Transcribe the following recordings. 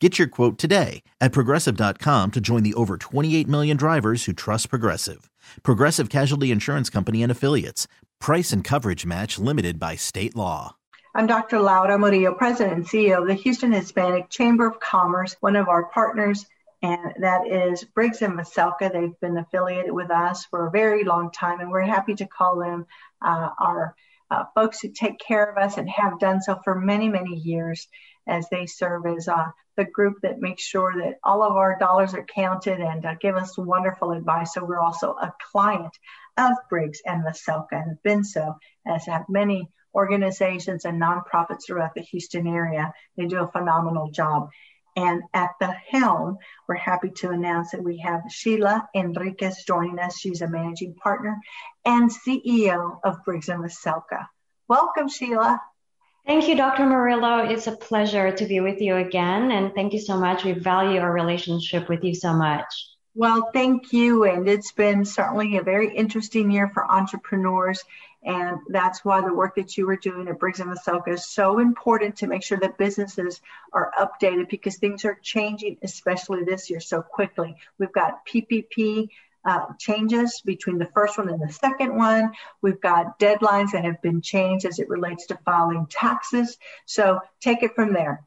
Get your quote today at progressive.com to join the over 28 million drivers who trust Progressive. Progressive Casualty Insurance Company and Affiliates. Price and coverage match limited by state law. I'm Dr. Laura Murillo, President and CEO of the Houston Hispanic Chamber of Commerce, one of our partners and that is Briggs and Veselka. They've been affiliated with us for a very long time, and we're happy to call them uh, our uh, folks who take care of us and have done so for many, many years as they serve as uh, the group that makes sure that all of our dollars are counted and uh, give us wonderful advice. So we're also a client of Briggs and Veselka and have been so, as have many organizations and nonprofits throughout the Houston area. They do a phenomenal job. And at the helm, we're happy to announce that we have Sheila Enriquez joining us. She's a managing partner and CEO of Briggs and Veselka. Welcome, Sheila. Thank you, Dr. Murillo. It's a pleasure to be with you again. And thank you so much. We value our relationship with you so much. Well, thank you. And it's been certainly a very interesting year for entrepreneurs. And that's why the work that you were doing at Briggs and Veselka is so important to make sure that businesses are updated because things are changing, especially this year, so quickly. We've got PPP uh, changes between the first one and the second one. We've got deadlines that have been changed as it relates to filing taxes. So take it from there.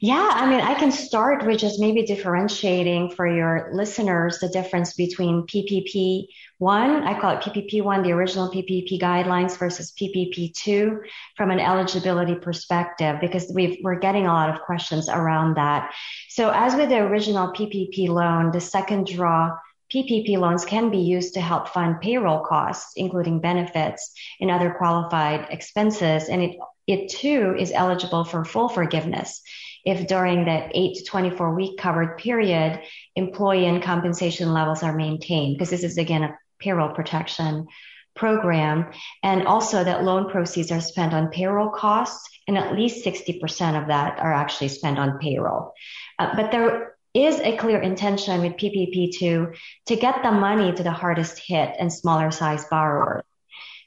Yeah, I mean, I can start with just maybe differentiating for your listeners the difference between PPP one, I call it PPP one, the original PPP guidelines versus PPP two from an eligibility perspective, because we are getting a lot of questions around that. So as with the original PPP loan, the second draw PPP loans can be used to help fund payroll costs, including benefits and other qualified expenses. And it, it too is eligible for full forgiveness if during that 8 to 24 week covered period, employee and compensation levels are maintained, because this is again a payroll protection program. And also that loan proceeds are spent on payroll costs, and at least 60% of that are actually spent on payroll. Uh, but there is a clear intention with PPP2 to get the money to the hardest hit and smaller size borrowers.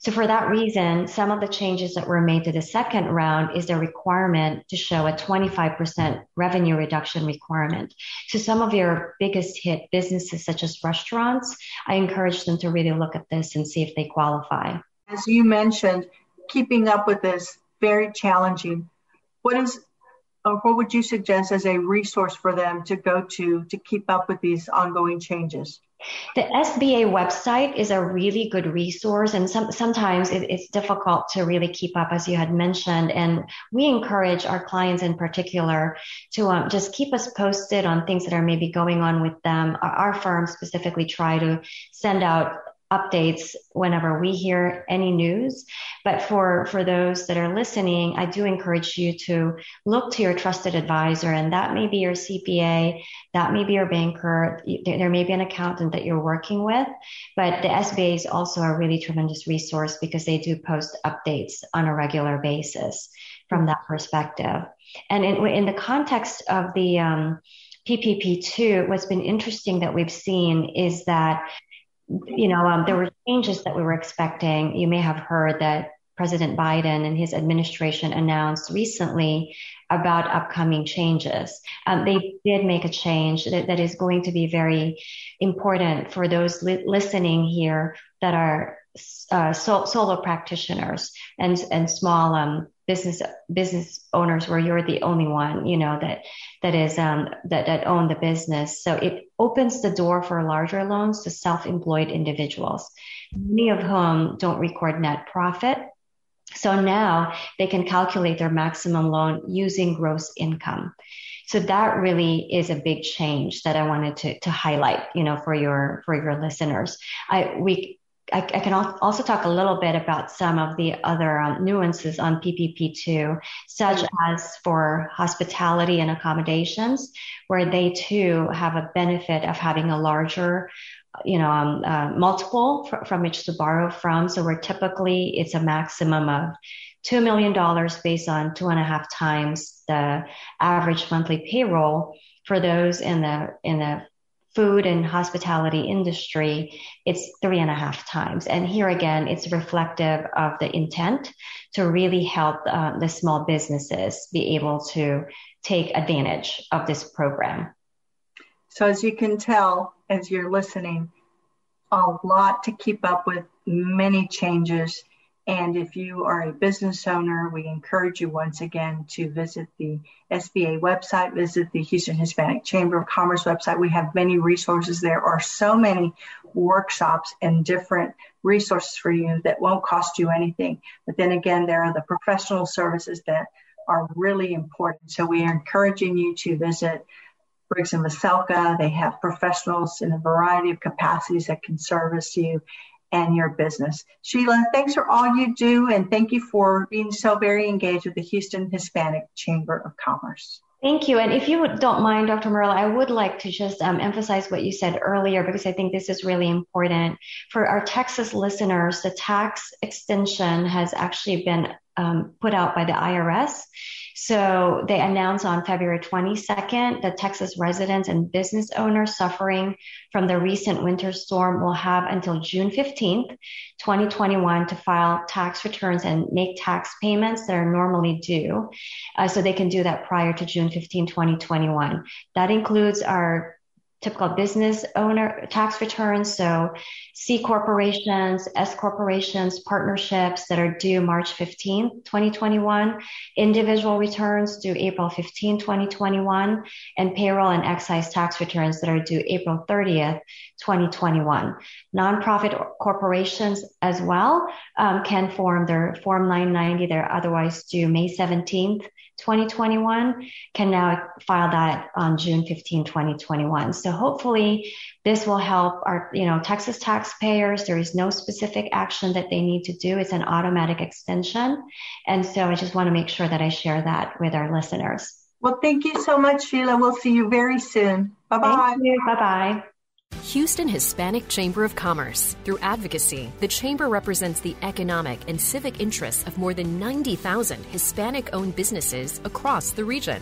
So for that reason, some of the changes that were made to the second round is the requirement to show a 25% revenue reduction requirement. So some of your biggest hit businesses, such as restaurants, I encourage them to really look at this and see if they qualify. As you mentioned, keeping up with this very challenging. What is or what would you suggest as a resource for them to go to to keep up with these ongoing changes? The SBA website is a really good resource, and some, sometimes it, it's difficult to really keep up, as you had mentioned. And we encourage our clients in particular to um, just keep us posted on things that are maybe going on with them. Our, our firm specifically try to send out updates whenever we hear any news. But for, for those that are listening, I do encourage you to look to your trusted advisor, and that may be your CPA, that may be your banker, there may be an accountant that you're working with. But the SBA is also a really tremendous resource because they do post updates on a regular basis from that perspective. And in, in the context of the um, PPP2, what's been interesting that we've seen is that you know, um, there were changes that we were expecting. You may have heard that President Biden and his administration announced recently about upcoming changes. Um, they did make a change that, that is going to be very important for those li- listening here that are uh, so, solo practitioners and and small um, business business owners where you're the only one, you know, that that is um, that that own the business. So it opens the door for larger loans to self-employed individuals, many of whom don't record net profit. So now they can calculate their maximum loan using gross income. So that really is a big change that I wanted to, to highlight, you know, for your, for your listeners. I, we, I, I, can also talk a little bit about some of the other um, nuances on PPP2, such as for hospitality and accommodations, where they too have a benefit of having a larger, you know, um, uh, multiple fr- from which to borrow from. So where typically it's a maximum of $2 million based on two and a half times the average monthly payroll for those in the, in the food and hospitality industry, it's three and a half times. And here again, it's reflective of the intent to really help uh, the small businesses be able to take advantage of this program. So as you can tell, as you're listening, a lot to keep up with, many changes and if you are a business owner, we encourage you once again to visit the SBA website, visit the Houston Hispanic Chamber of Commerce website. We have many resources. There are so many workshops and different resources for you that won't cost you anything. But then again, there are the professional services that are really important. So we are encouraging you to visit Briggs and Veselka. They have professionals in a variety of capacities that can service you and your business. Sheila, thanks for all you do and thank you for being so very engaged with the Houston Hispanic Chamber of Commerce. Thank you. And if you don't mind, Dr. Murillo, I would like to just um, emphasize what you said earlier because I think this is really important. For our Texas listeners, the tax extension has actually been um, put out by the IRS. So they announced on February 22nd that Texas residents and business owners suffering from the recent winter storm will have until June 15th, 2021 to file tax returns and make tax payments that are normally due. Uh, so they can do that prior to June 15, 2021. That includes our typical business owner tax returns. So C corporations, S corporations, partnerships that are due March 15, 2021, individual returns due April 15, 2021, and payroll and excise tax returns that are due April 30th, 2021. Nonprofit corporations as well um, can form their Form 990. They're otherwise due May 17th, 2021 can now file that on June 15, 2021. So hopefully this will help our, you know, Texas taxpayers. There is no specific action that they need to do. It's an automatic extension. And so I just want to make sure that I share that with our listeners. Well, thank you so much, Sheila. We'll see you very soon. Bye bye. Bye bye. Houston Hispanic Chamber of Commerce. Through advocacy, the Chamber represents the economic and civic interests of more than 90,000 Hispanic owned businesses across the region.